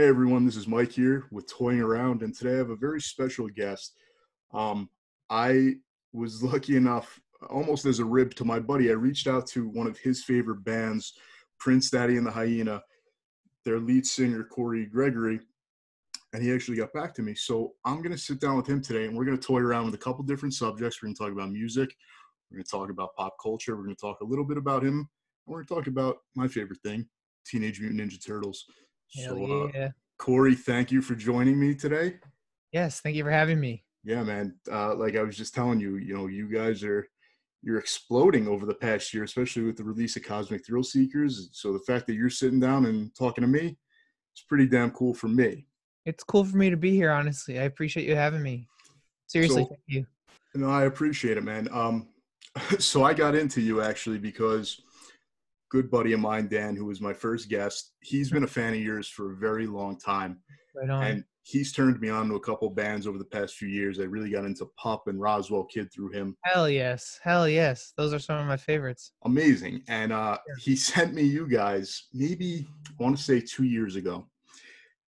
Hey everyone, this is Mike here with Toying Around, and today I have a very special guest. Um, I was lucky enough, almost as a rib to my buddy, I reached out to one of his favorite bands, Prince Daddy and the Hyena, their lead singer Corey Gregory, and he actually got back to me. So I'm going to sit down with him today, and we're going to toy around with a couple different subjects. We're going to talk about music, we're going to talk about pop culture, we're going to talk a little bit about him, and we're going to talk about my favorite thing, Teenage Mutant Ninja Turtles. Hell So, uh, yeah. Corey, thank you for joining me today. yes, thank you for having me. Yeah, man. Uh, like I was just telling you, you know, you guys are you're exploding over the past year, especially with the release of Cosmic Thrill Seekers. So the fact that you're sitting down and talking to me, it's pretty damn cool for me. It's cool for me to be here, honestly. I appreciate you having me. Seriously, So- thank you. No, I appreciate it, man. Um, so I got into you actually because good buddy of mine, Dan, who was my first guest, he's been a fan of yours for a very long time. Right on. and he's turned me on to a couple bands over the past few years. I really got into Pup and Roswell Kid through him. Hell yes. Hell yes. Those are some of my favorites. Amazing. And uh, Yeah. he sent me you guys maybe I want to say two years ago,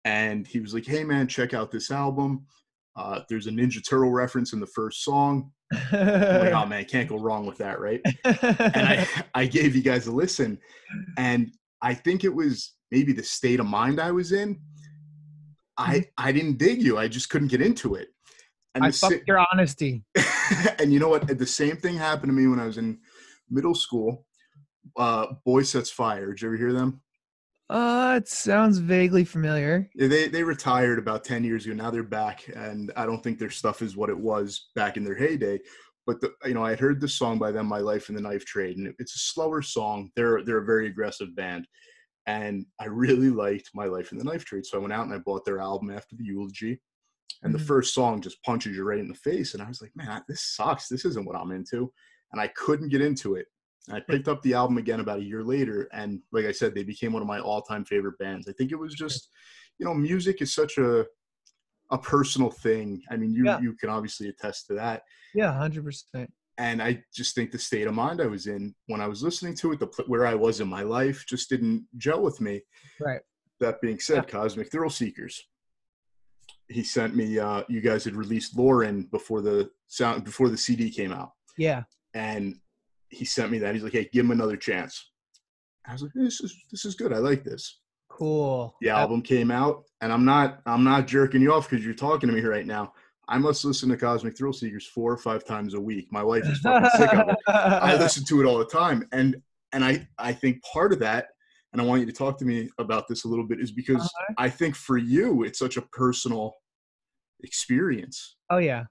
and he was like, "Hey man, check out this album. Uh, there's a Ninja Turtle reference in the first song. Like, oh man, can't go wrong with that, right?" and I, I gave you guys a listen, and I think it was maybe the state of mind I was in. I I didn't dig you. I just couldn't get into it. And I the sa- fuck your honesty. and you know what? The same thing happened to me when I was in middle school. Uh, Boy Sets Fire. Did you ever hear them? Uh, it sounds vaguely familiar. They they retired about ten years ago. Now they're back, and I don't think their stuff is what it was back in their heyday. But the, you know, I had heard the song by them, "My Life in the Knife Trade," and it's a slower song. They're they're a very aggressive band, and I really liked "My Life in the Knife Trade." So I went out and I bought their album after the eulogy, and the Mhm. first song just punches you right in the face. And I was like, "Man, this sucks. This isn't what I'm into," and I couldn't get into it. I picked up the album again about a year later, and like I said, they became one of my all-time favorite bands. I think it was just, you know, music is such a a personal thing. I mean, you Yeah. you can obviously attest to that. Yeah, hundred percent. And I just think the state of mind I was in when I was listening to it, the where I was in my life, just didn't gel with me. Right. That being said, Cosmic Thrill Seekers. He sent me. Uh, you guys had released Lauren before the sound before the CD came out Yeah. and he sent me that. He's like, "Hey, give him another chance." I was like, "This is this is good. I like this." Cool. The album came out, and I'm not I'm not jerking you off because you're talking to me right now. I must listen to Cosmic Thrill Seekers four or five times a week. My wife is fucking sick of it. I listen to it all the time, and and I I think part of that, and I want you to talk to me about this a little bit, is because Uh-huh. I think for you it's such a personal experience. oh yeah.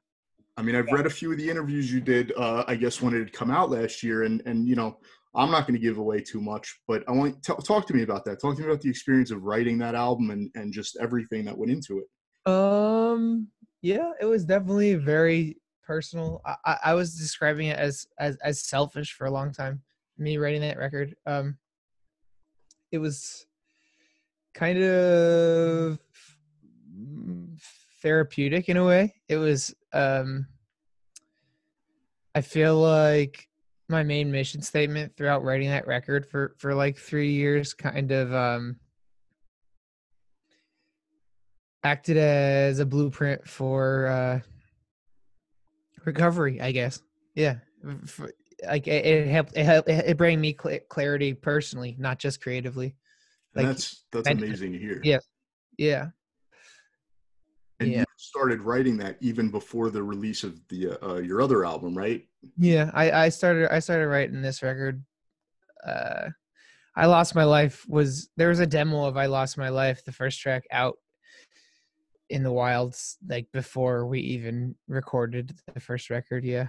I mean, I've read a few of the interviews you did. Uh, I guess when it had come out last year, and and you know, I'm not going to give away too much, but I want to talk to me about that. Talk to me about the experience of writing that album and and just everything that went into it. Um. Yeah, it was definitely very personal. I, I, I was describing it as as as selfish for a long time. Me writing that record. Um. It was kind of therapeutic in a way. It was. Um. I feel like my main mission statement throughout writing that record for for like three years kind of um acted as a blueprint for uh recovery i guess yeah F- like it, it helped it helped it bring me cl- clarity personally not just creatively And Like, that's that's amazing to hear. yeah. yeah And yeah. Started writing that even before the release of the uh, your other album, right? yeah i i started i started writing this record uh i lost my life was there was a demo of i lost my life the first track out in the wilds like before we even recorded the first record yeah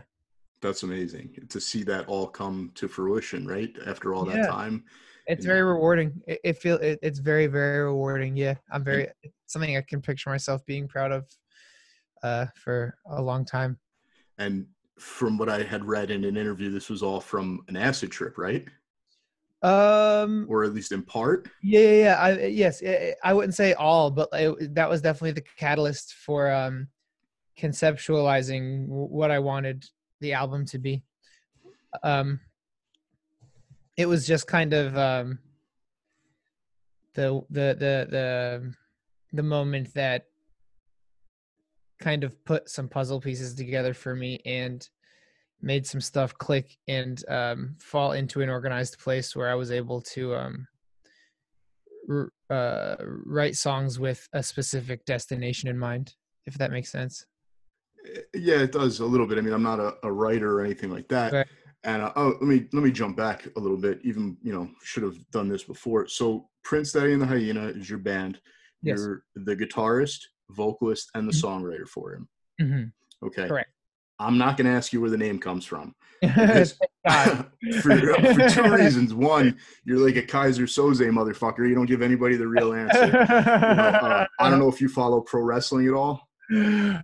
That's amazing to see that all come to fruition, right? After all that time. it's Yeah. very rewarding it, it feel it, it's very very rewarding yeah i'm very something i can picture myself being proud of uh for a long time And from what I had read in an interview, this was all from an acid trip, right? um Or at least in part. yeah yeah, yeah i yes i wouldn't say all but it, that was definitely the catalyst for um conceptualizing what i wanted the album to be um it was just kind of um the the the the the moment that kind of put some puzzle pieces together for me and made some stuff click and um, fall into an organized place where I was able to um, r- uh, write songs with a specific destination in mind, if that makes sense. Eh, yeah, it does a little bit. I mean, I'm not a, a writer or anything like that. Right. And uh, oh, let me let me jump back a little bit. Even you know, should have done this before. So Prince Daddy and the Hyena is your band. Yes. You're the guitarist, vocalist, and the mm-hmm. songwriter for him. Mm-hmm. Okay. Correct. I'm not going to ask you where the name comes from. for, for two reasons. One, you're like a Keyser Söze motherfucker. You don't give anybody the real answer. You know, uh, I don't know if you follow pro wrestling at all.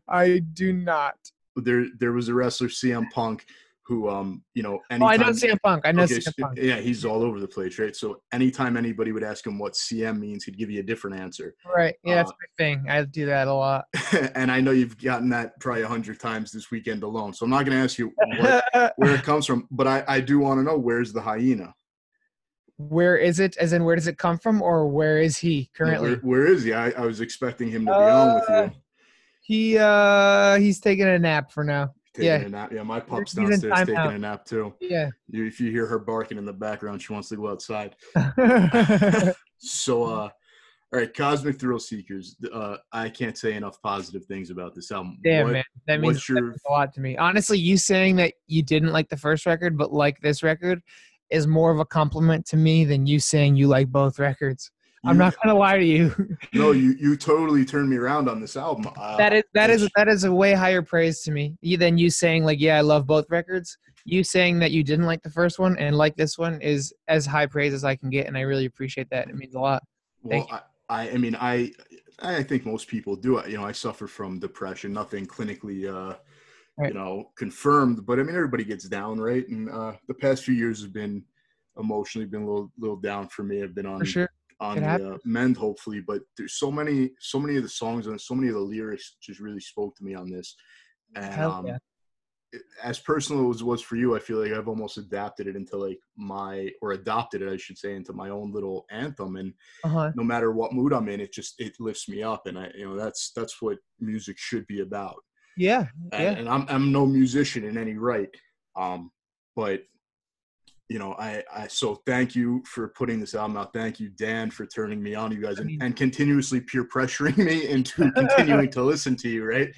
I do not. There, there was a wrestler, CM Punk, who um you know anytime, oh I know CM Punk. I know okay, CM Punk. yeah he's all over the place right? So anytime anybody would ask him what CM means he'd give you a different answer. Right. Yeah uh, that's my thing. I do that a lot. and I know you've gotten that probably a hundred times this weekend alone so I'm not going to ask you what, where it comes from but I I do want to know where's the hyena? Where is it? As in where does it come from or where is he currently? where, where is he? I, I was expecting him to be uh, on with you. Uh, he uh he's taking a nap for now taking yeah. a nap. Yeah, my pup's downstairs taking out. a nap too. Yeah. If you hear her barking in the background, she wants to go outside. so, uh, all right, Cosmic Thrill Seekers. Uh, I can't say enough positive things about this album. Damn, what, man, that means your... a lot to me. Honestly, you saying that you didn't like the first record but like this record is more of a compliment to me than you saying you like both records. I'm not gonna lie to you. no, you you totally turned me around on this album. Uh, that is that is that is a way higher praise to me than you saying like, yeah, I love both records. You saying that you didn't like the first one and like this one is as high praise as I can get, and I really appreciate that. It means a lot. Thank well, I, I mean I I think most people do. It. You know, I suffer from depression. Nothing clinically. Uh, right. you know, confirmed. But I mean, everybody gets down, right? And uh, the past few years have been emotionally been a little little down for me. I've been on for sure on the uh, mend hopefully but there's so many so many of the songs and so many of the lyrics just really spoke to me on this and um, yeah. as personal as it was for you i feel like i've almost adapted it into like my or adopted it i should say into my own little anthem and uh-huh. no matter what mood i'm in it just it lifts me up and i you know that's that's what music should be about yeah, and, yeah. and i'm i'm no musician in any right um but you know, I, I so thank you for putting this album out. Thank you, Dan, for turning me on, you guys, and, and continuously peer pressuring me into continuing to listen to you. Right?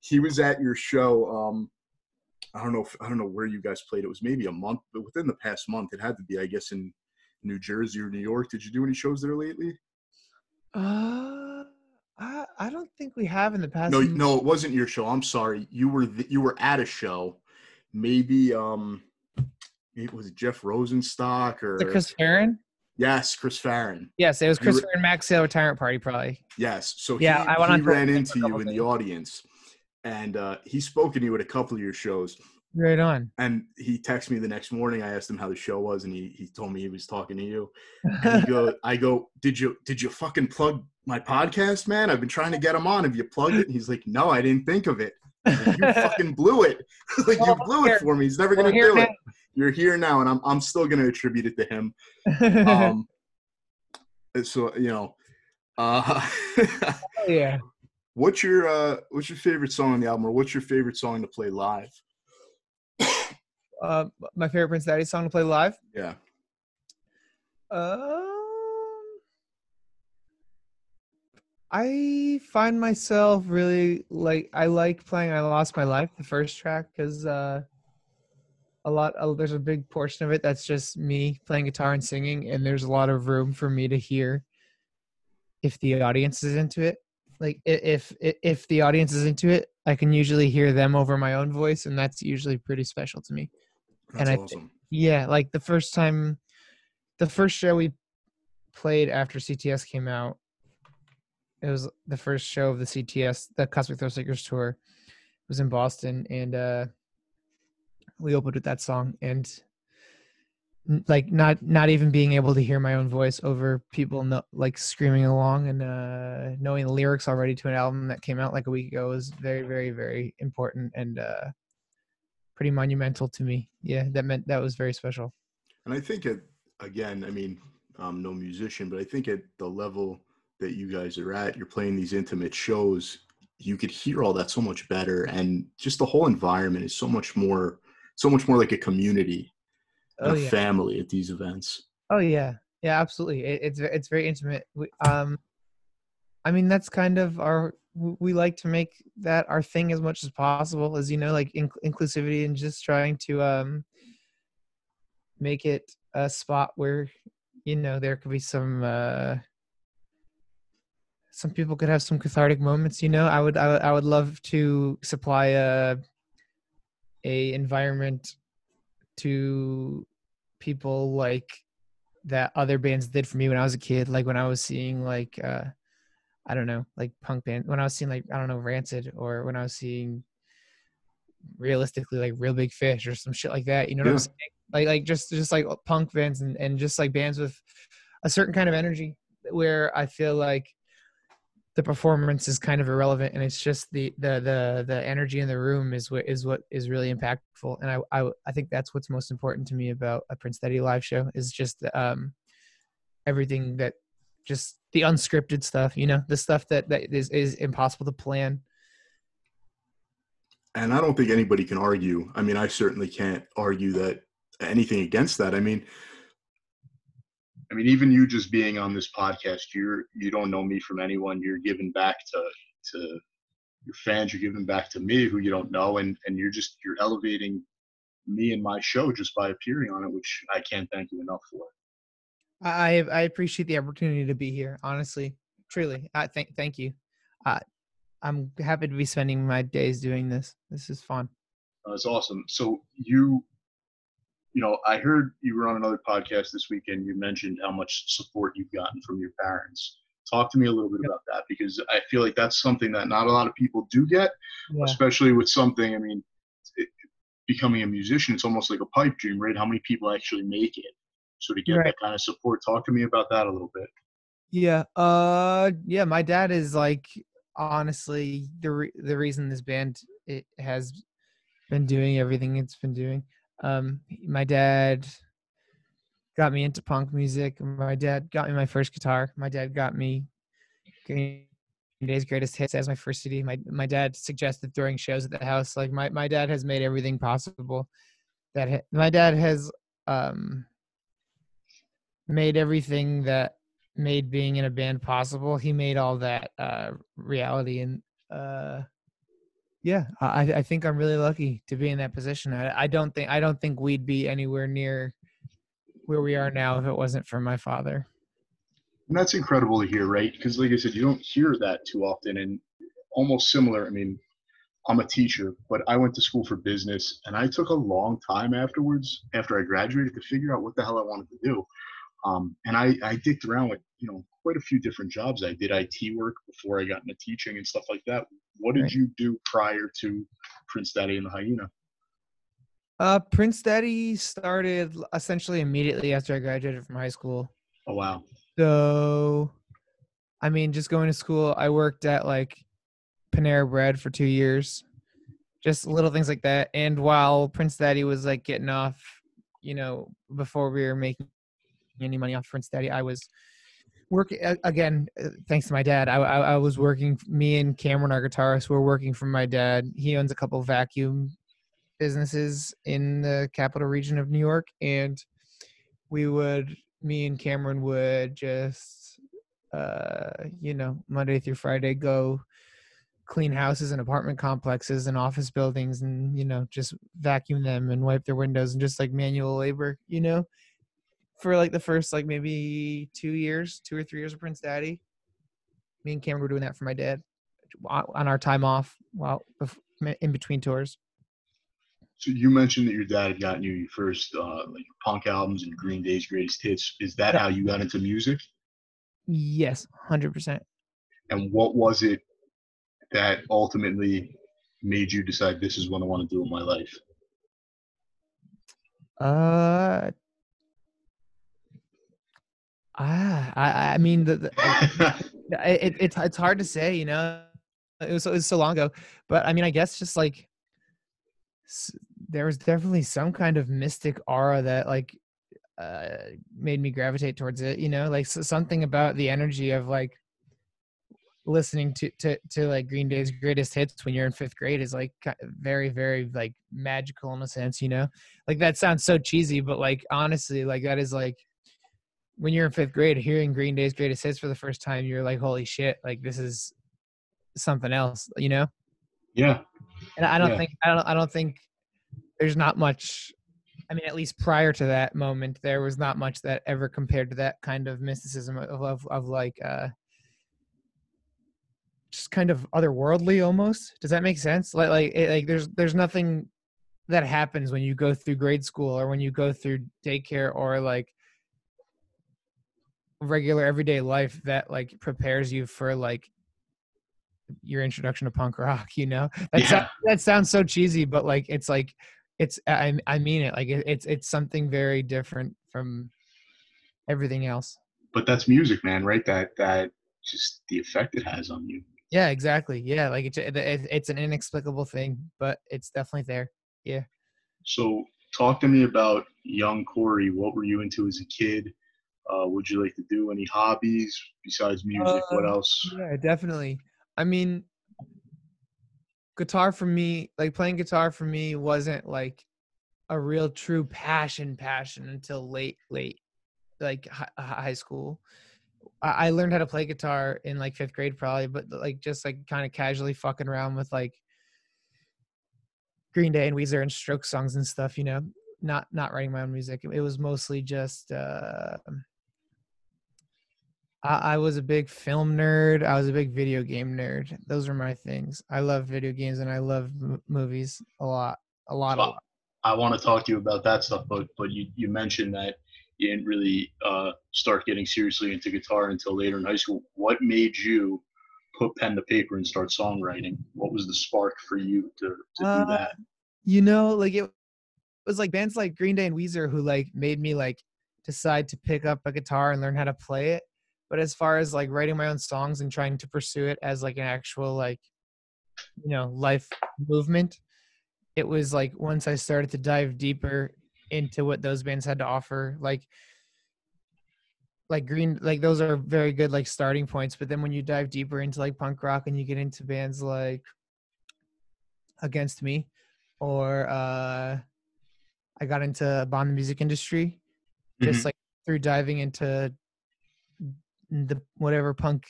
He was at your show. Um, I don't know. If, I don't know where you guys played. It was maybe a month, but within the past month, it had to be, I guess, in New Jersey or New York. Did you do any shows there lately? Uh, I I don't think we have in the past. No, no, it wasn't your show. I'm sorry. You were the, you were at a show. Maybe um it was Jeff Rosenstock or Chris Farren. Yes, Chris Farren. Yes, it was Chris Farren Max Sale retirement party, probably. Yes, so yeah, he, I went he ran into you in the audience, and uh, he spoke to you at a couple of your shows. Right on. And he texted me the next morning. I asked him how the show was, and he, he told me he was talking to you. And he go, I go, did you did you fucking plug my podcast, man? I've been trying to get him on. Have you plugged it? And he's like, No, I didn't think of it. Like, you fucking blew it. like you blew it for me. He's never gonna do it you're here now, and I'm I'm still going to attribute it to him. Um, so you know, uh, yeah. What's your uh, what's your favorite song on the album, or what's your favorite song to play live? uh, my favorite Prince Daddy song to play live. Yeah. Um, I find myself really like I like playing "I Lost My Life," the first track, because uh, a lot uh, there's a big portion of it that's just me playing guitar and singing and there's a lot of room for me to hear if the audience is into it. Like if if, if the audience is into it i can usually hear them over my own voice and that's usually pretty special to me. That's and awesome. I, yeah like the first time the first show we played after cts came out it was the first show of the cts the cosmic thrill seekers tour. It was in boston and uh we opened with that song and like not not even being able to hear my own voice over people no, like screaming along and uh knowing the lyrics already to an album that came out like a week ago was very very very important and uh pretty monumental to me. Yeah that meant that was very special. And i think it again i mean i'm no musician but i think at the level that you guys are at, you're playing these intimate shows, you could hear all that so much better and just the whole environment is so much more so much more like a community oh, a yeah. family at these events. Oh yeah. Yeah absolutely. It, it's it's very intimate. We, um i mean that's kind of our we like to make that our thing as much as possible as you know like in, inclusivity and just trying to um make it a spot where you know there could be some uh some people could have some cathartic moments you know? I would i would, I would love to supply a a environment to people like that other bands did for me when i was a kid like when i was seeing like uh i don't know like punk band when i was seeing like i don't know rancid or when i was seeing realistically like reel big fish or some shit like that you know what yeah. i'm saying like like just just like punk bands and, and just like bands with a certain kind of energy where i feel like the performance is kind of irrelevant and it's just the the the the energy in the room is what is what is really impactful and I, I i think that's what's most important to me about a prince daddy live show is just um everything that just the unscripted stuff you know the stuff that that is is impossible to plan. And i don't think anybody can argue i mean i certainly can't argue that anything against that. I mean I mean, even you just being on this podcast, you're you don't know me from anyone. You're giving back to to your fans. You're giving back to me, who you don't know, and and you're just you're elevating me and my show just by appearing on it, which I can't thank you enough for. I I appreciate the opportunity to be here. Honestly, truly, I thank thank you. Uh, I'm happy to be spending my days doing this. This is fun. That's awesome. So you you know, I heard you were on another podcast this weekend. You mentioned how much support you've gotten from your parents. Talk to me a little bit about that because I feel like that's something that not a lot of people do get, yeah. especially with something. I mean, it, becoming a musician, it's almost like a pipe dream, right? How many people actually make it? So to get right. that kind of support, talk to me about that a little bit. Yeah, uh, yeah. My dad is like honestly the re- the reason this band it has been doing everything it's been doing. Um, my dad got me into punk music. My dad got me my first guitar. My dad got me Green Day's Greatest Hits as my first CD. My my dad suggested throwing shows at the house. Like my my dad has made everything possible. That ha- my dad has um made everything that made being in a band possible. He made all that uh reality and uh yeah, I, I think I'm really lucky to be in that position. I, I don't think I don't think we'd be anywhere near where we are now if it wasn't for my father. And that's incredible to hear, right? Because, like I said, you don't hear that too often. And almost similar. I mean, I'm a teacher, but I went to school for business, and I took a long time afterwards, after I graduated, to figure out what the hell I wanted to do. Um, and I, I dicked around with, you know, quite a few different jobs. I did IT work before I got into teaching and stuff like that. What did right. you do prior to Prince Daddy and the Hyena? Uh, Prince Daddy started essentially immediately after I graduated from high school. Oh wow! So, I mean, just going to school, I worked at like Panera Bread for two years, just little things like that. And while Prince Daddy was like getting off, you know, before we were making any money off Prince Daddy, I was working again uh, thanks to my dad I, I, I was working me and cameron our guitarist were working for my dad. He owns a couple vacuum businesses in the capital region of new york and we would me and cameron would just uh you know monday through friday go clean houses and apartment complexes and office buildings and you know just vacuum them and wipe their windows and just like manual labor you know for like the first like maybe two years, two or three years of Prince Daddy. Me and Cameron were doing that for my dad on our time off while in between tours. So you mentioned that your dad had gotten you your first uh, like punk albums and Green Day's greatest hits. Is that how you got into music? Yes, hundred percent. And what was it that ultimately made you decide this is what I want to do in my life? Uh, Ah, I, I mean, the, the it, it's it's hard to say, you know. It was, it was so long ago, but I mean, I guess just like there was definitely some kind of mystic aura that like uh, made me gravitate towards it. You know, like so something about the energy of like listening to, to to like Green Day's greatest hits when you're in fifth grade is like very very like magical in a sense, you know. Like that sounds so cheesy, but like honestly, like that is like when you're in fifth grade, hearing Green Day's greatest hits for the first time, you're like, holy shit, like this is something else, you know. Yeah. And I don't Yeah. think I don't I don't think there's not much. I mean, at least prior to that moment, there was not much that ever compared to that kind of mysticism of of, of like uh just kind of otherworldly almost. Does that make sense? Like like it, like there's there's nothing that happens when you go through grade school or when you go through daycare or like regular everyday life that like prepares you for like your introduction to punk rock you know that, Yeah. sou- that sounds so cheesy but like it's like it's i, I mean it like it, it's it's something very different from everything else But that's music, man, right? That that just the effect it has on you. yeah exactly yeah like it's it, it's an inexplicable thing but it's definitely there yeah So talk to me about young Corey. What were you into as a kid? Uh, would you like to do any hobbies besides music? what Um, else? Yeah, definitely. I mean, guitar for me, like playing guitar for me wasn't like a real true passion passion until late late like high school. I learned how to play guitar in like 5th grade probably, but like just like kind of casually fucking around with like Green Day and Weezer and Stroke songs and stuff, you know. Not not writing my own music. It was mostly just uh I, I was a big film nerd. I was a big video game nerd. Those are my things. I love video games and I love m- movies a lot, a lot, a lot. I want to talk to you about that stuff, but but you, you mentioned that you didn't really uh, start getting seriously into guitar until later in high school. What made you put pen to paper and start songwriting? What was the spark for you to, to Uh, do that? You know, like it was like bands like Green Day and Weezer who like made me like decide to pick up a guitar and learn how to play it. But as far as like writing my own songs and trying to pursue it as like an actual like you know life movement, it was like once I started to dive deeper into what those bands had to offer, like like green like those are very good like starting points but then when you dive deeper into like punk rock and you get into bands like against me or uh i got into bomb the music industry just Mhm. like through diving into the whatever punk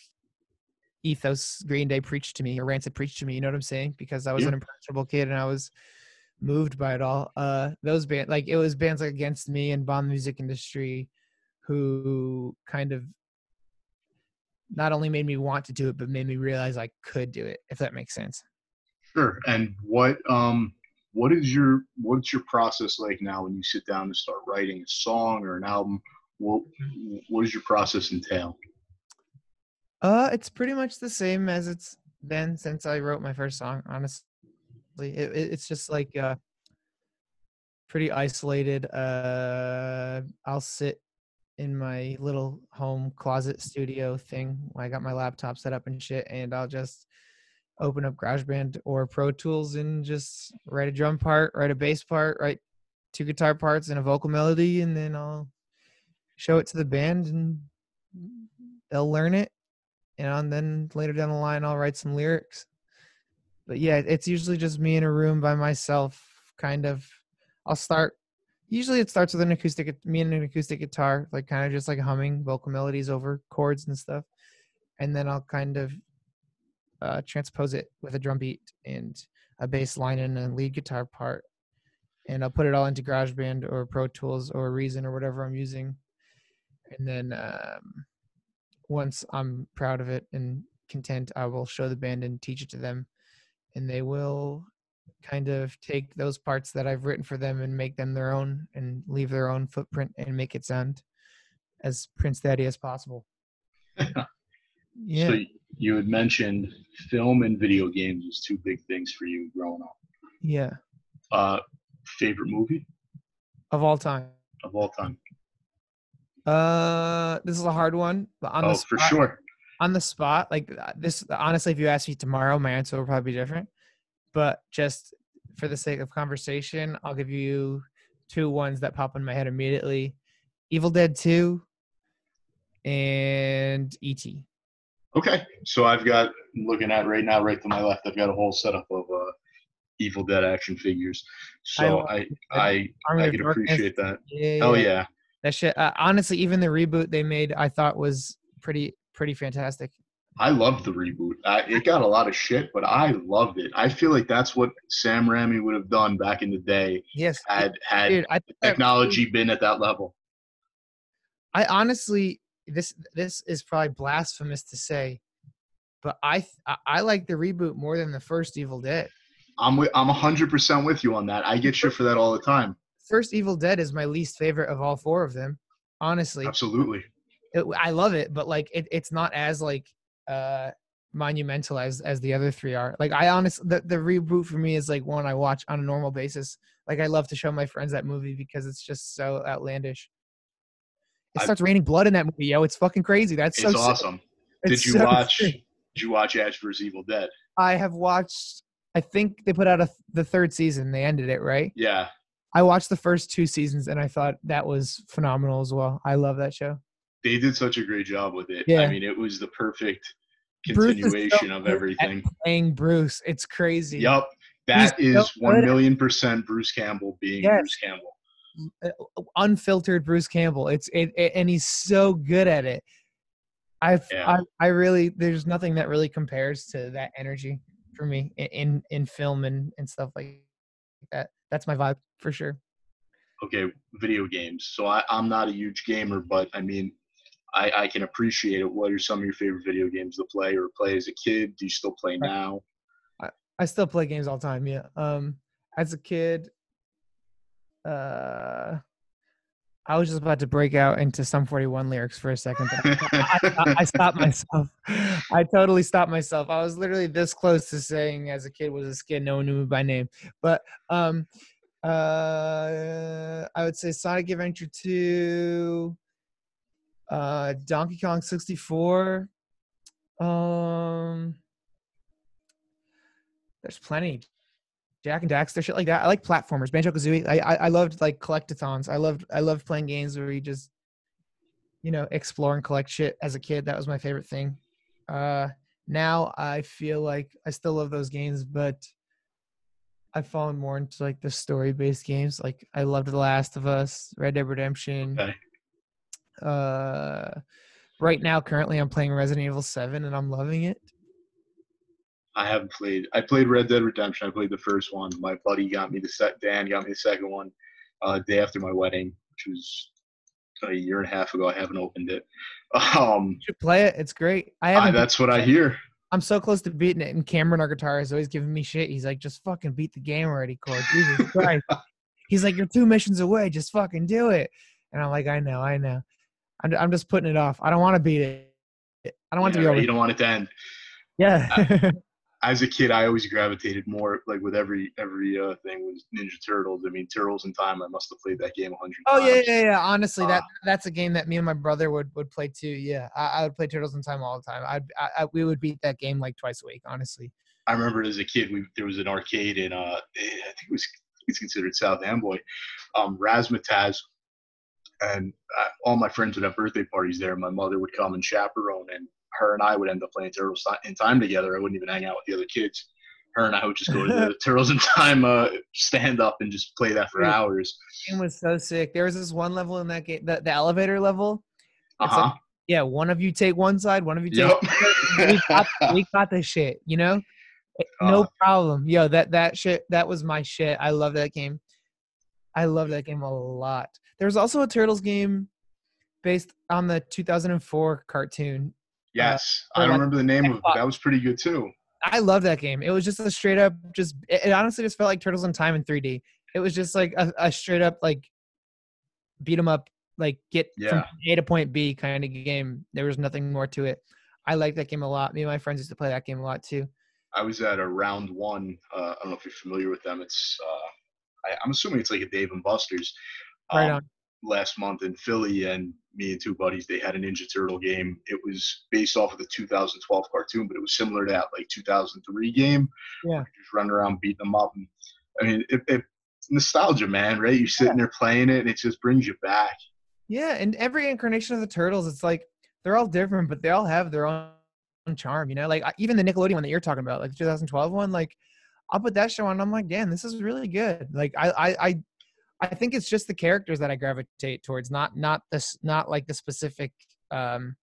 ethos green day preached to me or rancid preached to me you know what i'm saying because i was Yeah. an impressionable kid and i was moved by it all uh those band like it was bands like against me and bomb music industry who kind of not only made me want to do it but made me realize i could do it if that makes sense Sure. And what um what is your what's your process like now when you sit down to start writing a song or an album? What what does your process entail? Uh, it's pretty much the same as it's been since I wrote my first song. Honestly, it, it, it's just like uh, pretty isolated. Uh, I'll sit in my little home closet studio thing. I got my laptop set up and shit, and I'll just open up GarageBand or Pro Tools and just write a drum part, write a bass part, write two guitar parts and a vocal melody, and then I'll show it to the band and they'll learn it you know, and then later down the line I'll write some lyrics. But yeah, it's usually just me in a room by myself, kind of. I'll start. Usually it starts with an acoustic, me and an acoustic guitar, like kind of just like humming vocal melodies over chords and stuff, and then I'll kind of uh, transpose it with a drum beat and a bass line and a lead guitar part, and I'll put it all into GarageBand or Pro Tools or Reason or whatever I'm using, and then um, once I'm proud of it and content, I will show the band and teach it to them, and they will kind of take those parts that I've written for them and make them their own and leave their own footprint and make it sound as Prince Daddy as possible. Yeah. So you had mentioned film and video games as two big things for you growing up. yeah. Uh, favorite movie Of all time. of all time? Uh, this is a hard one, but on oh, the for sure. on the spot, like uh, this. Honestly, if you ask me tomorrow, my answer will probably be different. But just for the sake of conversation, I'll give you two ones that pop in my head immediately: Evil Dead Two and E.T. Okay, so I've got looking at right now, right to my left, I've got a whole setup of uh, Evil Dead action figures. So I I I, I can appreciate that. Yeah, yeah. yeah. That shit. Uh, honestly, even the reboot they made, I thought was pretty pretty fantastic. I loved the reboot. I, it got a lot of shit, but I loved it. I feel like that's what Sam Raimi would have done back in the day. Yes, had had Dude, technology been at that level. I honestly, this this is probably blasphemous to say, but I I like the reboot more than the first Evil Dead. I'm with, I'm hundred percent with you on that. I get shit for that all the time. First Evil Dead is my least favorite of all four of them. Honestly, absolutely. It, I love it, but like it, it's not as like uh monumental as as the other three are. Like I honestly, the the reboot for me is like one I watch on a normal basis. Like I love to show my friends that movie because it's just so outlandish. It starts raining blood in that movie, yo. It's fucking crazy. That's so it's awesome. Did you so watch? Sick. Did you watch Ash vs Evil Dead? I have watched. I think they put out a the third season. They ended it right. Yeah. I watched the first two seasons and I thought that was phenomenal as well. I love that show. They did such a great job with it. Yeah. I mean, it was the perfect continuation so of everything. Playing Bruce, it's crazy. Yep. that He's is so one million percent Bruce Campbell being yes. Bruce Campbell. Uh, unfiltered Bruce Campbell. It's it, it, and he's so good at it. i yeah. I I really there's nothing that really compares to that energy for me in in film and and stuff like that. That's my vibe for sure. Okay, video games. So I, I'm not a huge gamer, but I mean, I, I can appreciate it. What are some of your favorite video games to play or play as a kid? Do you still play now? I, I still play games all the time. Yeah. Um, as a kid, uh, I was just about to break out into Sum 41 lyrics for a second, but I, I, stopped myself. I totally stopped myself. I was literally this close to saying, as a kid, was a kid, no one knew me by name. But um, uh, I would say Sonic Adventure 2, uh, Donkey Kong 64. Um, there's plenty. Jak and Daxter, shit like that. I like platformers. Banjo Kazooie. I, I I loved like collectathons. I loved I loved playing games where you just you know explore and collect shit as a kid. That was my favorite thing. Uh, now I feel like I still love those games, but I've fallen more into like the story based games. Like I loved The Last of Us, Red Dead Redemption. Okay. Uh, right now, currently, I'm playing Resident Evil Seven, and I'm loving it. I haven't played. I played Red Dead Redemption. I played the first one. My buddy got me the set. Dan got me the second one. Uh, day after my wedding, which was a year and a half ago. I haven't opened it. Um, you should play it. It's great. I haven't. I, that's what I hear. I'm so close to beating it, and Cameron, our guitarist, is always giving me shit. He's like, "Just fucking beat the game already, Cord." Jesus Christ. He's like, "You're two missions away. Just fucking do it." And I'm like, "I know, I know. I'm, I'm just putting it off. I don't want to beat it. I don't want yeah, to be over. You don't want it to end. Yeah. as a kid, I always gravitated more like with every every uh, thing was Ninja Turtles. I mean, Turtles in Time. I must have played that game a hundred. Oh yeah, yeah, yeah. Honestly, uh, that that's a game that me and my brother would would play too. Yeah, I, I would play Turtles in Time all the time. I'd, I, I we would beat that game like twice a week. Honestly. I remember as a kid, we there was an arcade in uh, I think it was it's considered South Amboy, um, Razzmatazz, and uh, all my friends would have birthday parties there. My mother would come and chaperone, and her and I would end up playing Turtles in Time together. I wouldn't even hang out with the other kids. Her and I would just go to the Turtles in Time uh, stand up and just play that for hours. It was so sick. There was this one level in that game, the, the elevator level. Uh huh. Like, yeah, one of you take one side, one of you take. Yep. we, got, we got this shit, you know. No uh, problem. Yo, that that shit that was my shit. I love that game. I love that game a lot. There's also a Turtles game based on the 2004 cartoon Yes, uh, I don't remember the name of it. That was pretty good too. I love that game. It was just a straight up, just it, it honestly just felt like Turtles in Time in 3D. It was just like a, a straight up like beat 'em up, like get yeah. from A to point B kind of game. There was nothing more to it. I like that game a lot. Me and my friends used to play that game a lot too. I was at a round one. Uh, I don't know if you're familiar with them. It's uh, I, am assuming it's like a Dave and Buster's. Um, right on last month in Philly, and me and two buddies they had a Ninja Turtle game. It was based off of the 2012 cartoon, but it was similar to that like 2003 game. Yeah, just running around beating them up. And, I mean, it, it, nostalgia, man, right? You're sitting yeah. there playing it, and it just brings you back. Yeah, and every incarnation of the turtles, it's like they're all different, but they all have their own charm. You know, like even the Nickelodeon one that you're talking about, like the 2012 one, like I'll put that show on. And I'm like, damn, this is really good. Like I, I, I, I think it's just the characters that I gravitate towards, not not this, not like the specific um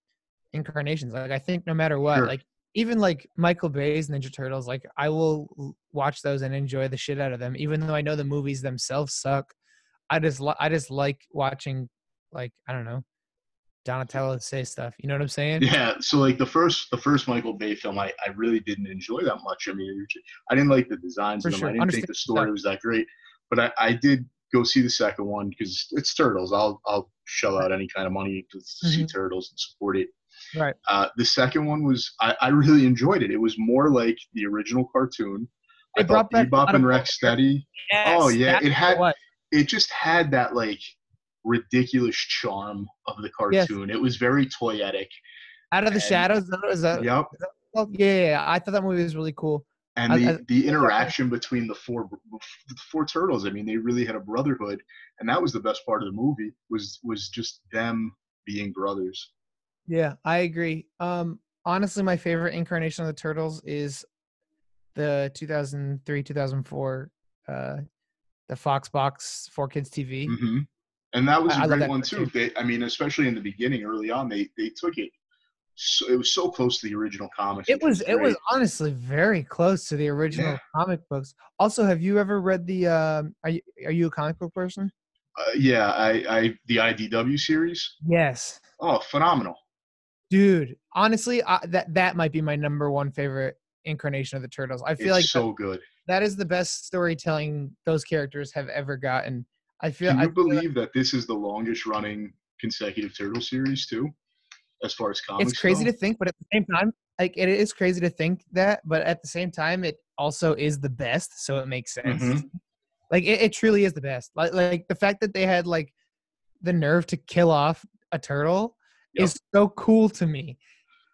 incarnations. Like I think no matter what, Sure. like even like Michael Bay's Ninja Turtles, like I will watch those and enjoy the shit out of them, even though I know the movies themselves suck. I just, li- I just like watching, like I don't know, Donatello say stuff. You know what I'm saying? Yeah, so like the first the first Michael Bay film, I, I really didn't enjoy that much. I mean, I didn't like the designs For of them. sure. I didn't think the story was that great. But I, I did go see the second one because it's Turtles. I'll I'll shell out any kind of money to see Turtles and support it. Mm-hmm. Right. Uh, the second one was I, I really enjoyed it. It was more like the original cartoon. They I thought brought back Bebop and Rex Rocksteady. Yes, Oh, yeah, it had- what- It just had that like ridiculous charm of the Yes. cartoon. It was very toyetic. out of the and- shadows. Is that, is that, Yep. yeah, yeah, yeah, I thought that movie was really cool. And the, I- the interaction between the four the four turtles i mean they really had a brotherhood and that was the best part of the movie was was just them being brothers. Yeah, I agree. Um, honestly, my favorite incarnation of the turtles is the 2003 2004 uh the fox box for kids tv hmm and that was I- a I great one too. they, i mean especially in the beginning early on they they took it so, it was so close to the original comic. it was it was honestly very close to the original Yeah. comic books. Also have you ever read the um are you are you a comic book person? Uh, yeah i i the idw series? Yes. Oh phenomenal. Dude honestly I, that that might be my number one favorite incarnation of the turtles. I feel it's like so good. that is the best storytelling those characters have ever gotten. I feel can I you feel like- believe that this is the longest running consecutive turtle series too as far as comics it's crazy go? to think but at the same time like it is crazy to think that but at the same time it also is the best so it makes sense Mhm. like it, it truly is the best like like the fact that they had like the nerve to kill off a turtle Yep. is so cool to me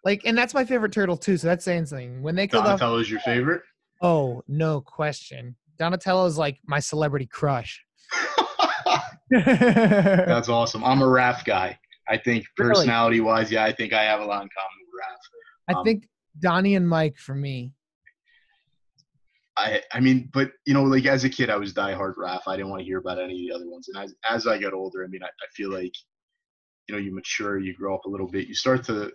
like and that's my favorite turtle too so that's saying something when they killed off donatello is your favorite oh no question donatello is like my celebrity crush That's awesome. I'm a Raph guy. I think Really? personality wise, yeah, I think I have a lot in common with Raph. Um, think donnie and mike for me I I mean, but you know, like as a kid, I was diehard Raph. I didn't want to hear about any of the other ones. And as as I got older, I mean, I, I feel like you know, you mature, you grow up a little bit, you start to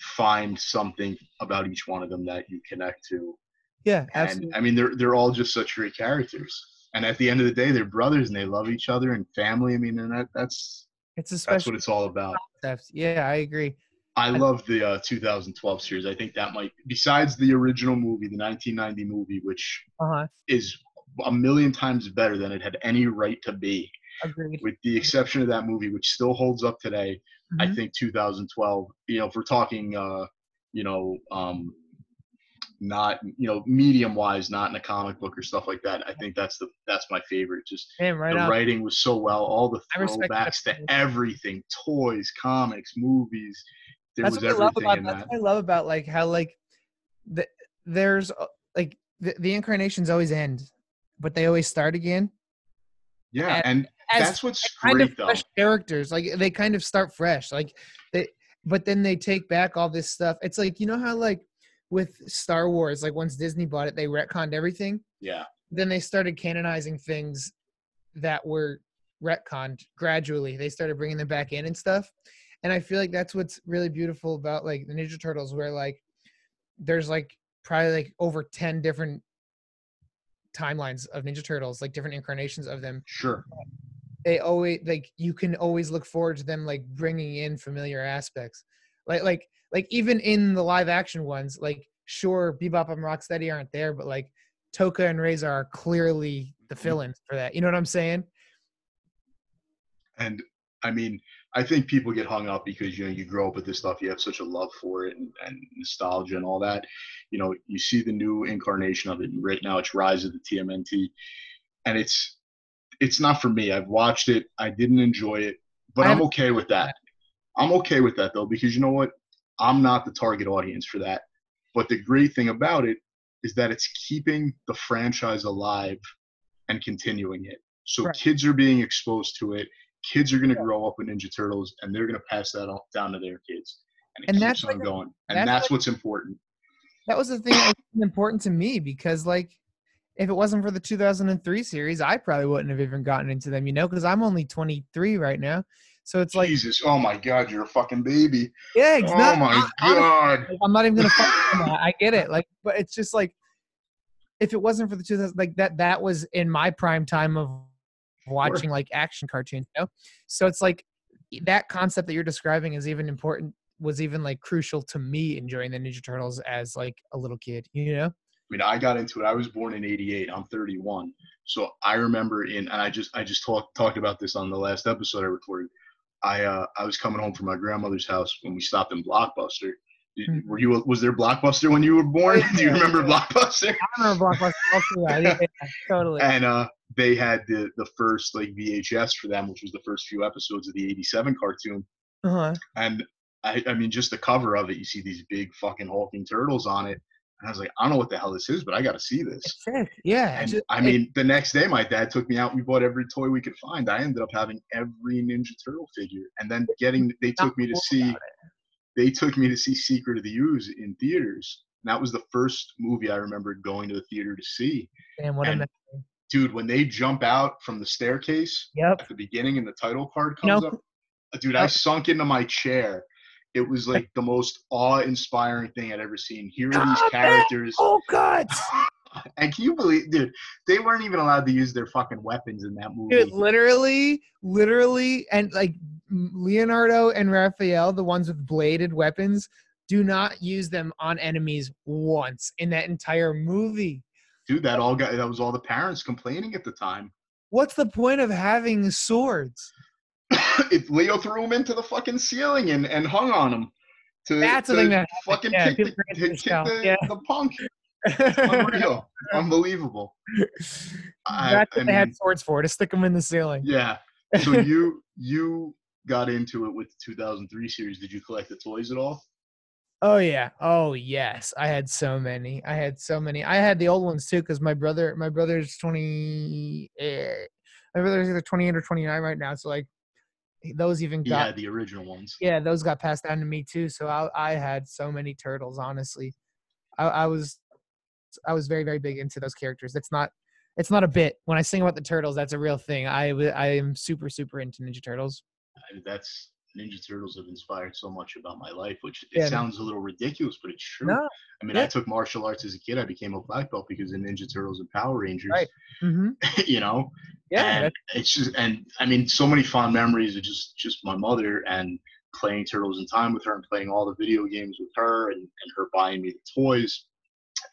find something about each one of them that you connect to. yeah And absolutely I mean, they're they're all just such great characters. And at the end of the day, they're brothers and they love each other and family. I mean, and that that's it's a that's what it's all about. concept yeah i agree I love the uh, 2012 series. I think that might, besides the original movie, the 1990 movie, which uh-huh is a million times better than it had any right to be, agreed with the exception of that movie, which still holds up today. I Mhm. think 2012. You know, if we're talking, uh, you know, um, not you know, medium wise, not in a comic book or stuff like that. I think that's the that's my favorite. Just Damn, right the writing was so well. All the I respect that throwbacks to everything, toys, comics, movies. There that's was what I love everything about in that's that. what I love about like how like the, there's uh, like the, the incarnations always end, but they always start again. Yeah, and and as that's what's Kind great of though. fresh characters, like they kind of start fresh, like they, but then they take back all this stuff. It's like you know how like with Star Wars, like once Disney bought it, they retconned everything. Yeah, Then they started canonizing things that were retconned gradually. They started bringing them back in and stuff. And I feel like that's what's really beautiful about like the Ninja Turtles, where like there's like probably like over 10 different timelines of Ninja Turtles, like different incarnations of them. sure. They always like you can always look forward to them like bringing in familiar aspects. Like like like even in the live action ones, like sure Bebop and Rocksteady aren't there, but like Tokka and Rahzar are clearly the mm-hmm. fill-ins for that. You know what I'm saying? And I mean, I think people get hung up because you know you grow up with this stuff, you have such a love for it and, and nostalgia and all that. You know, you see the new incarnation of it, and right now it's Rise of the TMNT, and it's it's not for me. I've watched it, I didn't enjoy it, but I'm okay with that. I'm okay with that though because you know what? I'm not the target audience for that. But the great thing about it is that it's keeping the franchise alive and continuing it. So Right. kids are being exposed to it. Kids are going to grow up with Ninja Turtles and they're going to pass that on, down to their kids. and it And keeps that's on like going. And that's that's, like- what's important. that was the thing that was important to me because like if it wasn't for the 2003 series i probably wouldn't have even gotten into them you know because i'm only 23 right now so it's like Jesus, oh my God, you're a fucking baby. yeah it's Oh my honestly, God. like, i'm not even gonna fuck that. i get it like but it's just like if it wasn't for the 2000 like that that was in my prime time of watching like action cartoons you know so it's like that concept that you're describing is even important was even like crucial to me enjoying the ninja turtles as like a little kid you know I mean, I got into it. I was born in '88. I'm 31, so I remember in, and I just, I just talked talked about this on the last episode I recorded. I, uh, I was coming home from my grandmother's house when we stopped in Blockbuster. Did- Mhm. Were you? Was there Blockbuster when you were born? yeah, Do you remember yeah. Blockbuster? I remember Blockbuster. Yeah, totally. And uh, they had the the first like VHS for them, which was the first few episodes of the '87 cartoon. Uh-huh. And I, I mean, just the cover of it, you see these big fucking hulking turtles on it. And I was like, I don't know what the hell this is, but I got to see this. Yeah. And I mean, the next day, my dad took me out. We bought every toy we could find. I ended up having every Ninja Turtle figure, and then getting. They took me to see. They took me to see Secret of the Ooze in theaters. And that was the first movie I remembered going to the theater to see. damn, what a and- mess. Dude, when they jump out from the staircase Yep. at the beginning and the title card comes up, uh, dude, I sunk into my chair. It was like the most awe-inspiring thing I'd ever seen. Here are these characters. Oh God. And can you believe, dude? They weren't even allowed to use their fucking weapons in that movie. Dude, literally, literally, and like Leonardo and Raphael, the ones with bladed weapons, do not use them on enemies once in that entire movie. Dude, that all got that was all the parents complaining at the time. What's the point of having swords? if Leo threw him into the fucking ceiling and, and hung on him to, That's the to thing that fucking Yeah, kick, the, to kick the, Yeah. the punk. Unreal, unbelievable. I- That's what I they had swords for to stick them in the ceiling. Yeah. So you you got into it with the 2003 series. Did you collect the toys at all? Oh yeah. Oh yes. I had so many. I had so many. I had the old ones too because my brother, my brother's twenty. Eh, my brother's either twenty eight or twenty nine right now. So like, those even Yeah, the original ones. yeah, those got passed down to me too. So I I had so many turtles. Honestly, I, I was I was very very big into those characters. That's not it's not a bit. When I sing about the turtles, that's a real thing. I I am super super into Ninja Turtles. That's Ninja Turtles have inspired so much about my life, which it Yeah, sounds a little ridiculous, but it's true. No. I mean, I took martial arts as a kid. I became a black belt because of Ninja Turtles and Power Rangers. Right. Mm-hmm. you know, Yeah. and it's just and I mean so many fond memories of just just my mother and playing Turtles in Time with her and playing all the video games with her and, and her buying me the toys.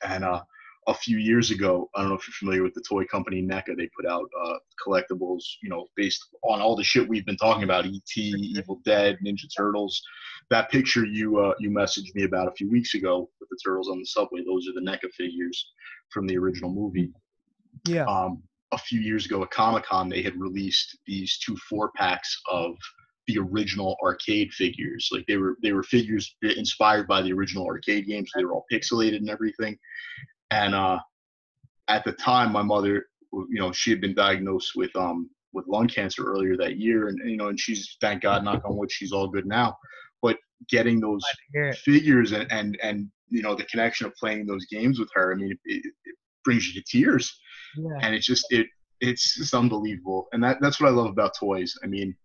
And uh, a few years ago, I don't know if you're familiar with the toy company NECA, they put out uh, collectibles, you know, based on all the shit we've been talking about, E.T., Evil Dead, Ninja Turtles. That picture you uh, you messaged me about a few weeks ago with the turtles on the subway, those are the NECA figures from the original movie yeah. um, a few years ago at Comic Con, they had released these two four packs of the original arcade figures. Like they were they were figures inspired by the original arcade games. They were all pixelated and everything. And uh, at the time, my mother, you know, she had been diagnosed with um with lung cancer earlier that year, and you know, and she's thank God, knock on wood, she's all good now. But getting those figures and and and you know the connection of playing those games with her, I mean, it, it brings you to tears Yeah. and it's just it it's just unbelievable and that that's what i love about toys i mean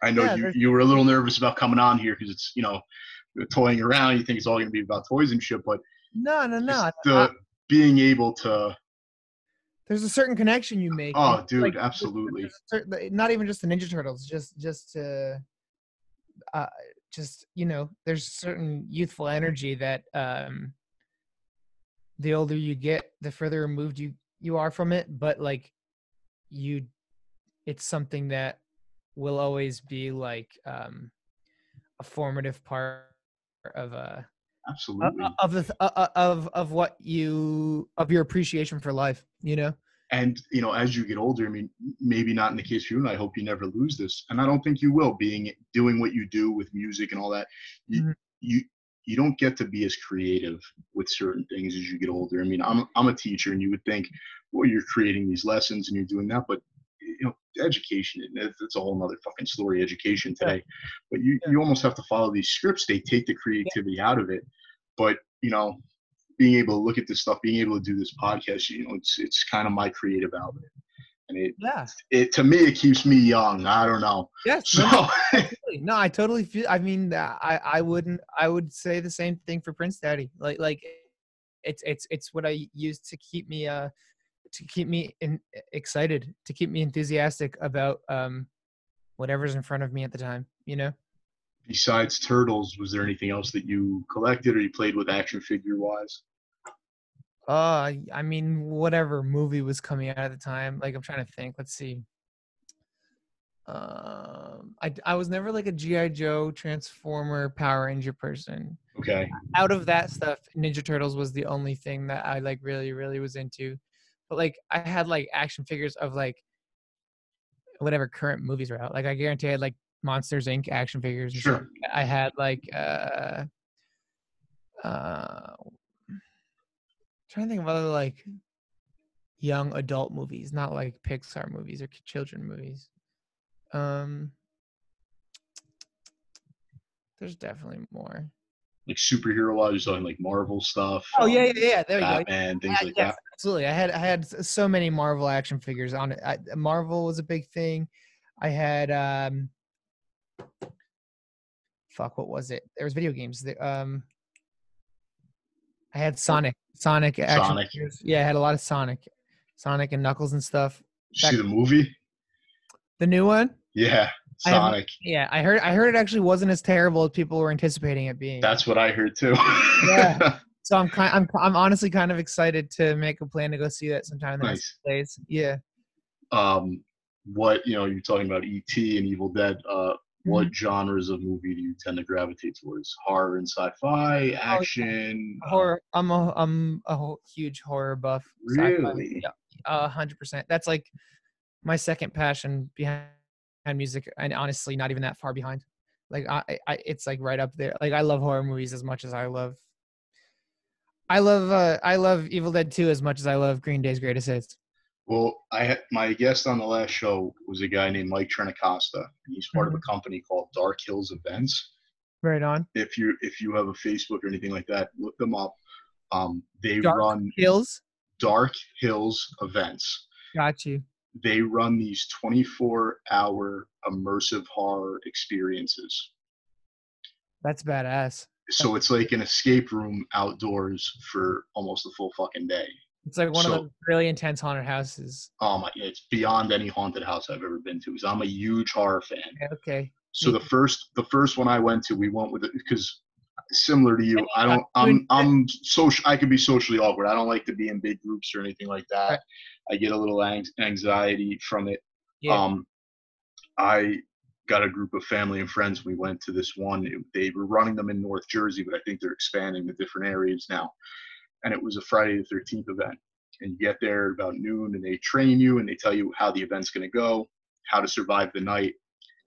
i know Yeah, you, you were a little nervous about coming on here because it's you know toying around you think it's all going to be about toys and shit but No, no, no. the being able to there's a certain connection you make. Oh, dude, like, absolutely. certain- not even just the Ninja Turtles, just just to, uh, just you know, there's certain youthful energy that um, the older you get, the further removed you you are from it. But like, you, it's something that will always be like um, a formative part of uh uh, absolutely of the th- uh, uh, of of what you of your appreciation for life. You know. and you know as you get older i mean maybe not in the case for you and i hope you never lose this and i don't think you will being doing what you do with music and all that you Mhm. you you don't get to be as creative with certain things as you get older i mean i'm i'm a teacher and you would think well you're creating these lessons and you're doing that but you know education. It's, it's a whole nother fucking story, education Yeah. today. But you Yeah. you almost have to follow these scripts. They take the creativity out of it. But you know, being able to look at this stuff, being able to do this podcast, you know, it's it's kind of my creative outlet. And it, Yeah. it to me, it keeps me young. I don't know. Yes. So no, No, I totally feel. I mean, uh, I I wouldn't. I would say the same thing for Prince Daddy. Like like, it's it's it's what I use to keep me uh to keep me in, excited, to keep me enthusiastic about um whatever's in front of me at the time. You know. besides turtles, was there anything else that you collected or you played with action figure wise? Uh, I mean, whatever movie was coming out at the time. Like, I'm trying to think. Let's see. Um, I I was never like a GI Joe, Transformer, Power Ranger person. Okay. out of that stuff, Ninja Turtles was the only thing that I like really, really was into. But like I had like action figures of like whatever current movies were out. Like I guarantee I had like Monsters Inc. action figures. Sure. I had like uh uh trying to think of other like young adult movies, not like Pixar movies or children movies. Um there's definitely more. Like superhero wise, talking like Marvel stuff. Oh um, yeah, yeah, yeah. There we go. Batman, things Yeah, like yes, that. absolutely. I had I had so many Marvel action figures on it. I, Marvel was a big thing. I had um, fuck, what was it? There was video games. The, um, I had Sonic, Sonic action Sonic. figures. Yeah, I had a lot of Sonic, Sonic and Knuckles and stuff. Did you see the movie? The new one. Yeah, I Sonic. Yeah, I heard. I heard it actually wasn't as terrible as people were anticipating it being. That's what I heard too. Yeah. so I'm kind. I'm. I'm honestly kind of excited to make a plan to go see that sometime in the next nice. days. Yeah. Um, what you know, you're talking about ET and Evil Dead. Uh, what Mm-hmm. genres of movie do you tend to gravitate towards? Horror and sci-fi, action. uh, horror i'm a i'm a huge horror buff sci-fi, Really? yeah a hundred percent that's like my second passion behind music and honestly not even that far behind like I, I it's like right up there like i love horror movies as much as i love i love uh i love evil dead 2 as much as i love green day's greatest hits Well, I had my guest on the last show was a guy named Mike Trinacosta. He's part of a Mm-hmm. company called Dark Hills Events. right on If you if you have a Facebook or anything like that, look them up. Um, they Dark run Hills Dark Hills Events. got you They run these 24 hour immersive horror experiences. that's badass So it's like an escape room outdoors for almost a full fucking day. it's like one So- of the really intense haunted houses Oh my! It's beyond any haunted house I've ever been to. 'cause I'm a huge horror fan. okay, okay. So the first the first one I went to, we went with it because similar to you, I don't I'm I'm social I can be socially awkward. I don't like to be in big groups or anything like that. I get a little anxiety from it. yeah Um I got a group of family and friends. We went to this one. It- They were running them in North Jersey, but I think they're expanding to different areas now. And it was a Friday the 13th event. And you get there about noon and they train you and they tell you how the event's going to go, how to survive the night.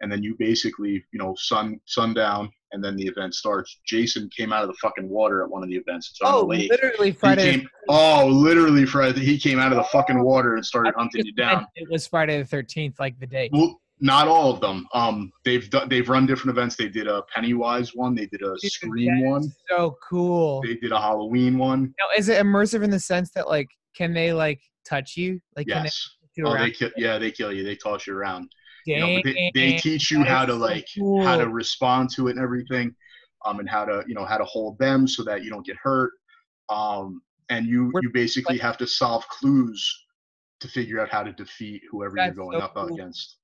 And then you basically, you know, sun sundown and then the event starts. Jason came out of the fucking water at one of the events. It's oh literally friday came, oh, literally Friday. He came out of the fucking water and started hunting you down. It was Friday the thirteenth, like the day. Well, not all of them. Um, they've done, they've run different events. They did a Pennywise one. They did a Scream one. So cool. They did a Halloween one. Now, is it immersive in the sense that like, can they like touch you? Like, can they Oh, they kill. Yeah, they kill you. They toss you around. You know, they, they teach you that how is to so like how to respond to it and everything, um, and how to you know how to hold them so that you don't get hurt. Um, and you We're- you basically have to solve clues to figure out how to defeat whoever That's you're going so up cool. against.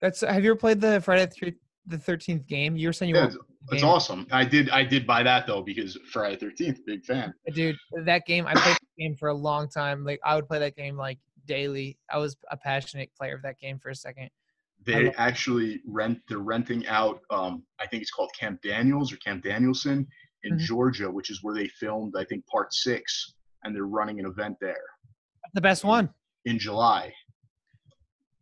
That's. Have you ever played the Friday the the thirteenth game? You were saying you Yeah, were it's, it's awesome. I did I did buy that though because Friday Thirteenth, big fan. dude. That game, I played the game for a long time. Like, I would play that game like daily. I was a passionate player of that game for a second. They actually rent they're renting out um, I think it's called Camp Daniels or Camp Danielson in Mhm. Georgia, which is where they filmed I think part six, and they're running an event there The best one. in July.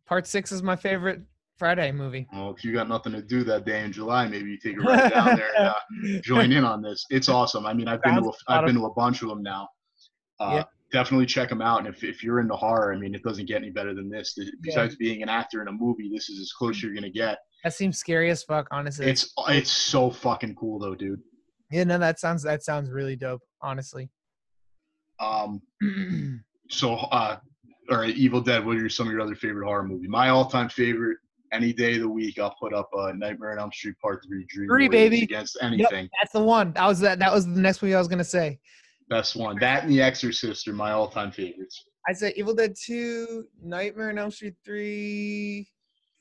Part six is my favorite Friday movie. Well, if you got nothing to do that day in July, maybe you take a ride down there and uh, join in on this. It's awesome. I mean, I've been to a, I've been to a bunch of them now. Uh, definitely check him out. And if, if you're into horror, I mean, it doesn't get any better than this. Besides being an actor in a movie, this is as close you're gonna get. That seems scary as fuck, honestly. It's it's so fucking cool though, dude. yeah, no, that sounds that sounds really dope, honestly. Um, so uh, all right, Evil Dead. What are some of your other favorite horror movie? My all-time favorite. Any day of the week, I'll put up uh, Nightmare on Elm Street Part Three. Dream Three, baby. against anything. That's the one. That was that. That was the next movie I was gonna say. Best one. That and The Exorcist are my all-time favorites. I say Evil Dead Two, Nightmare on Elm Street Three,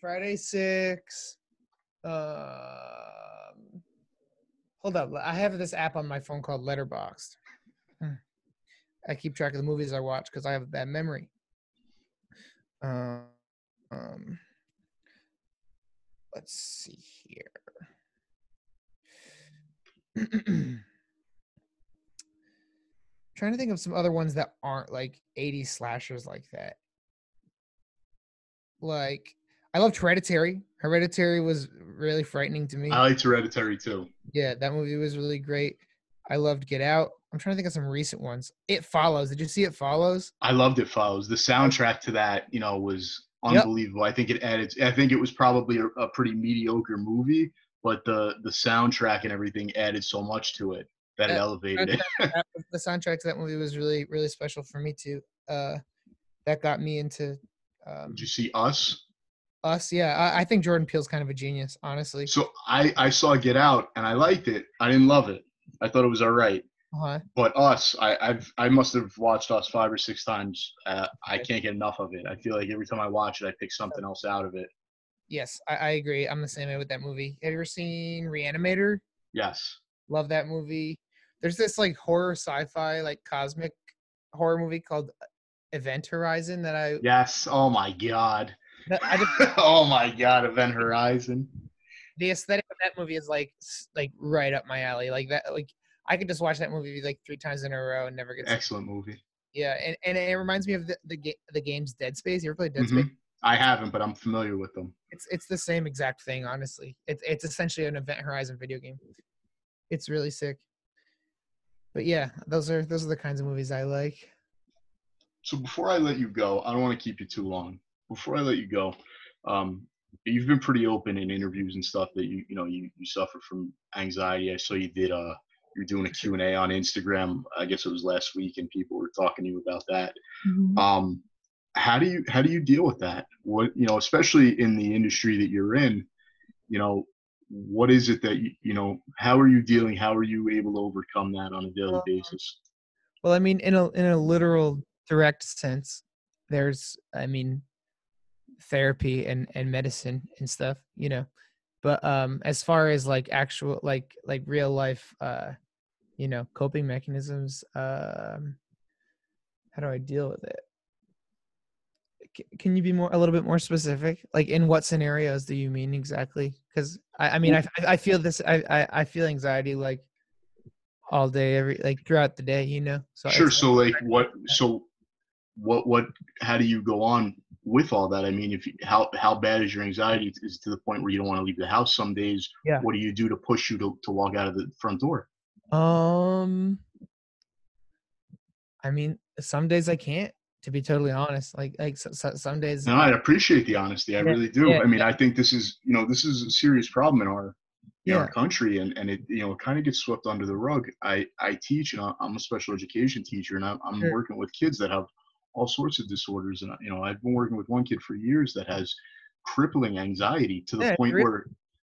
Friday Six. Um, hold up, I have this app on my phone called Letterboxd. Hmm. I keep track of the movies I watch because I have a bad memory. Um, um, let's see here. trying to think of some other ones that aren't like 80s slashers like that. Like, I loved Hereditary. Hereditary was really frightening to me. I liked Hereditary too. Yeah, that movie was really great. I loved Get Out. I'm trying to think of some recent ones. It Follows. Did you see It Follows? I loved It Follows. The soundtrack to that, you know, was Yep. unbelievable. I think it added. I think it was probably a, a pretty mediocre movie, but the the soundtrack and everything added so much to it that elevated it. That was- the soundtrack to that movie was really, really special for me too. Uh, that got me into um, Did you see Us? us. Yeah, I, I think Jordan Peele's kind of a genius, honestly. So I I saw Get Out and I liked it. I didn't love it. I thought it was all right. Uh-huh. But Us, I I've I must have watched Us five or six times. Uh, I can't get enough of it. I feel like every time I watch it, I pick something else out of it. Yes, I, I agree. I'm the same way with that movie. Have you ever seen Reanimator? Yes. Love that movie. There's this like horror sci-fi like cosmic horror movie called Event Horizon that I Yes. Oh my God. I just, oh my God. Event Horizon. the aesthetic of that movie is like like right up my alley. Like that like I could just watch that movie like three times in a row and never get sick. Excellent movie. Yeah, and, and it reminds me of the the, ga- the game's Dead Space. You ever played Dead Mhm. Space? I haven't, but I'm familiar with them. It's it's the same exact thing, honestly. It's it's essentially an Event Horizon video game. It's really sick. But yeah, those are those are the kinds of movies I like. So before I let you go, I don't want to keep you too long. Before I let you go, um, you've been pretty open in interviews and stuff that you you know you, you suffer from anxiety. I saw you did uh you're doing a Q and A on Instagram. I guess it was last week, and people were talking to you about that. Um, how do you how do you deal with that? What you know, especially in the industry that you're in, you know, what is it that you you know? How are you dealing? How are you able to overcome that on a daily Well, basis? Well, I mean, in a in a literal direct sense, there's I mean, therapy and and medicine and stuff, you know. But um, as far as like actual like like real life, uh, you know, coping mechanisms, um, how do I deal with it? Can you be more a little bit more specific? Like, in what scenarios do you mean exactly? Because I, I mean, I, I feel this. I, I I feel anxiety like all day, every like throughout the day. You know. So Sure. So like what? So what? What? How do you go on with all that? I mean, if you, how how bad is your anxiety? Is it to the point where you don't want to leave the house some days? Yeah. What do you do to push you to to walk out of the front door? Um, I mean, some days I can't. To be totally honest, like like so, so, some days. No, I appreciate the honesty. I Yeah, really do. yeah, I mean, I think this is you know this is a serious problem in our in Yeah. our country, and and it you know kind of gets swept under the rug. I I teach, and I'm a special education teacher, and I'm, I'm Sure. working with kids that have all sorts of disorders, and you know I've been working with one kid for years that has crippling anxiety to the Yeah, point really? where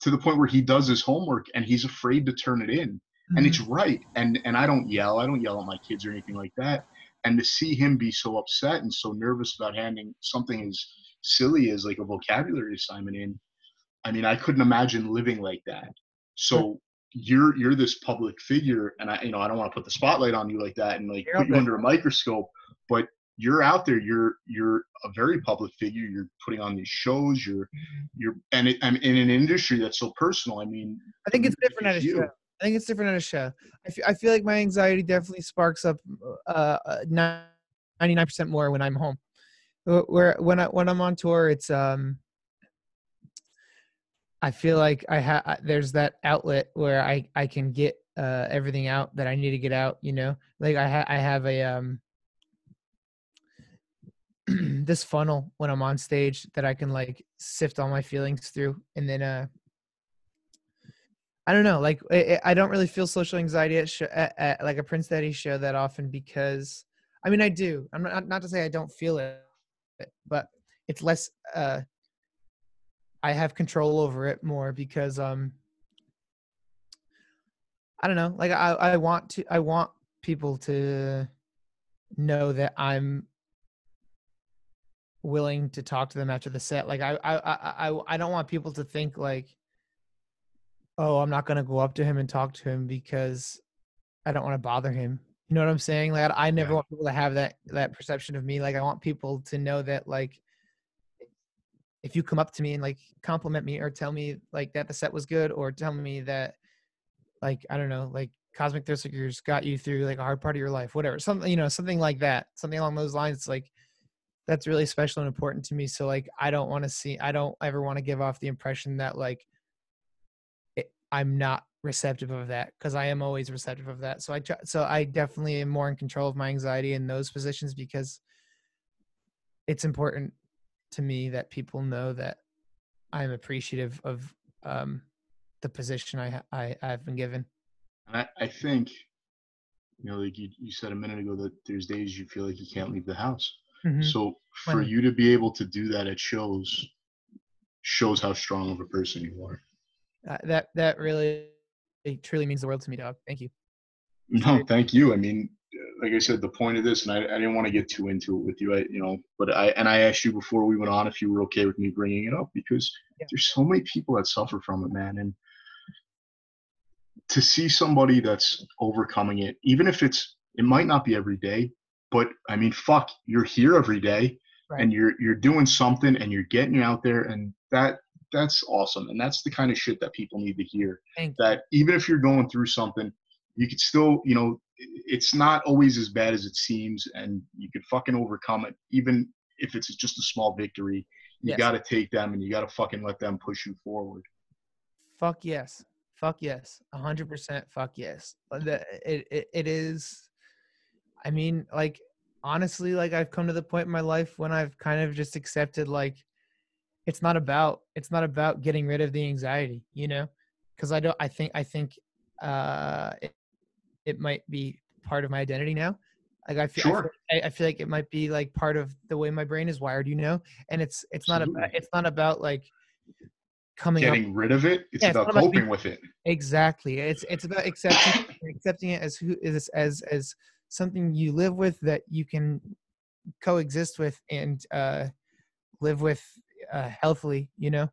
to the point where he does his homework and he's afraid to turn it in and it's Mhm. right and and i don't yell i don't yell at my kids or anything like that and to see him be so upset and so nervous about handing something as silly as like a vocabulary assignment in i mean i couldn't imagine living like that so you're you're this public figure and i you know i don't want to put the spotlight on you like that and like put you under a microscope but you're out there you're you're a very public figure you're putting on these shows you're Mhm. you're and it, I'm in an industry that's so personal i mean I think it's different at a show. I think it's different on a show. I fe- I feel like my anxiety definitely sparks up uh ninety nine percent more when I'm home. Where when I when I'm on tour, it's um. I feel like I have there's that outlet where I I can get uh everything out that I need to get out. You know, like I ha- I have a um this funnel when I'm on stage that I can like sift all my feelings through, and then uh, I don't know, like I, don't really feel social anxiety at, show, at, at like a Prince Daddy show that often because I mean I do. I'm not not to say I don't feel it, but it's less. uh I have control over it more because um I don't know, like I I want to I want people to know that I'm willing to talk to them after the set. Like I I I I don't want people to think like, oh, I'm not gonna go up to him and talk to him because I don't want to bother him. You know what I'm saying? Like I never yeah. want people to have that that perception of me. Like I want people to know that like if you come up to me and like compliment me or tell me like that the set was good or tell me that like I don't know like Cosmic Thrill Seekers got you through like a hard part of your life, whatever, something you know something like that, something along those lines. Like that's really special and important to me. So like I don't want to see I don't ever want to give off the impression that like I'm not receptive of that because I am always receptive of that. So I try, so I definitely am more in control of my anxiety in those positions because it's important to me that people know that I'm appreciative of um, the position I I I've been given. I, I think you know like you, you said a minute ago that there's days you feel like you can't leave the house Mm-hmm. So for you to be able to do that it shows shows how strong of a person you are. Uh, that that really it truly means the world to me, dog. Thank you. No, thank you. I mean, like I said, the point of this, and I, I didn't want to get too into it with you, I, you know, but I and I asked you before we went on if you were okay with me bringing it up because yeah. there's so many people that suffer from it, man, and to see somebody that's overcoming it, even if it's it might not be every day, but I mean, fuck, you're here every day right. and you're you're doing something and you're getting out there and that that's awesome. And that's the kind of shit that people need to hear. That even if you're going through something, you could still, you know, it's not always as bad as it seems and you could fucking overcome it even if it's just a small victory. You yes. got to take them and you got to fucking let them push you forward. Fuck yes. Fuck yes. 100% fuck yes. It, it, it is I mean, like honestly, like I've come to the point in my life when I've kind of just accepted like it's not about it's not about getting rid of the anxiety, you know? Cuz I don't I think I think uh it, it might be part of my identity now. Like I feel, sure. I feel, I feel like it might be like part of the way my brain is wired, you know? And it's it's Absolutely. not about it's not about like coming getting up. rid of it. It's yeah, about it's coping being, with it. Exactly. It's it's about accepting accepting it as who is as as something you live with that you can coexist with and uh, live with uh, healthily. You know,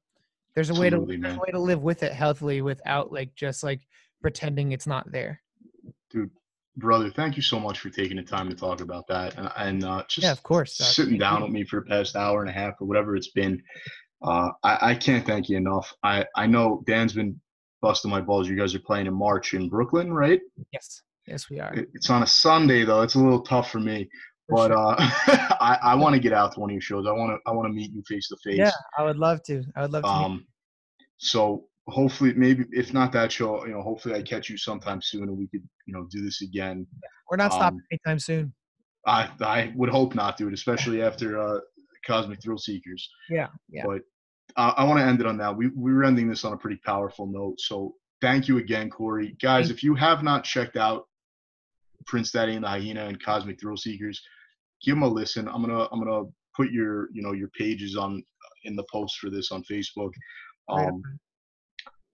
there's a Absolutely, way to a way to live with it healthily without like just like pretending it's not there. Dude, brother, thank you so much for taking the time to talk about that and, and uh, just yeah, of course, sitting down with me for the past hour and a half or whatever it's been. Uh, I, I can't thank you enough. I, I know Dan's been busting my balls. You guys are playing in March in Brooklyn, right? Yes. Yes, we are. It's on a Sunday though. It's a little tough for me. But uh, I, I want to get out to one of your shows. I want to I want to meet you face to face. Yeah, I would love to. I would love to. Um, so hopefully, maybe if not that show, you know, hopefully I catch you sometime soon and we could, you know, do this again. We're not stopping um, anytime soon. I I would hope not, dude. Especially after uh, Cosmic Thrill Seekers. Yeah, yeah. But uh, I want to end it on that. We we were ending this on a pretty powerful note. So thank you again, Kory. Guys, if you have not checked out Prince Daddy and the Hyena and Cosmic Thrill Seekers, give them a listen. I'm gonna I'm gonna put your you know your pages on in the post for this on Facebook. Um,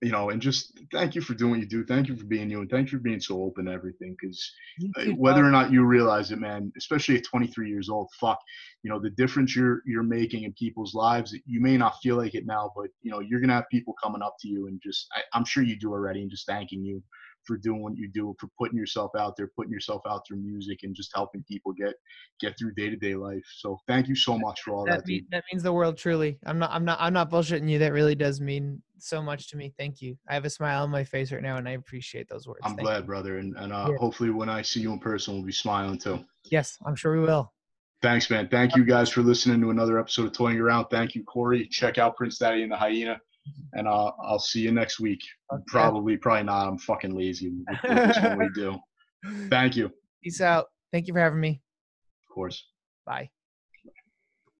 you know, and just thank you for doing what you do. Thank you for being you, and thank you for being so open to everything. Because uh, whether or not you realize it, man, especially at 23 years old, fuck, you know, the difference you're you're making in people's lives. You may not feel like it now, but you know, you're gonna have people coming up to you and just, I, I'm sure you do already, and just thanking you for doing what you do, for putting yourself out there, putting yourself out through music, and just helping people get get through day to day life. So thank you so much for all that. That, mean, that means the world. Truly, I'm not. I'm not. I'm not bullshitting you. That really does mean so much to me. Thank you. I have a smile on my face right now, and I appreciate those words. I'm thank glad, you. brother, and and uh, yeah. hopefully when I see you in person, we'll be smiling too. Yes, I'm sure we will. Thanks, man. Thank you guys for listening to another episode of Toying Around. Thank you, Kory. Check out Prince Daddy and the Hyena and uh, I'll see you next week. Okay. Probably, probably not. I'm fucking lazy. when we do. Thank you. Peace out. Thank you for having me. Of course. Bye.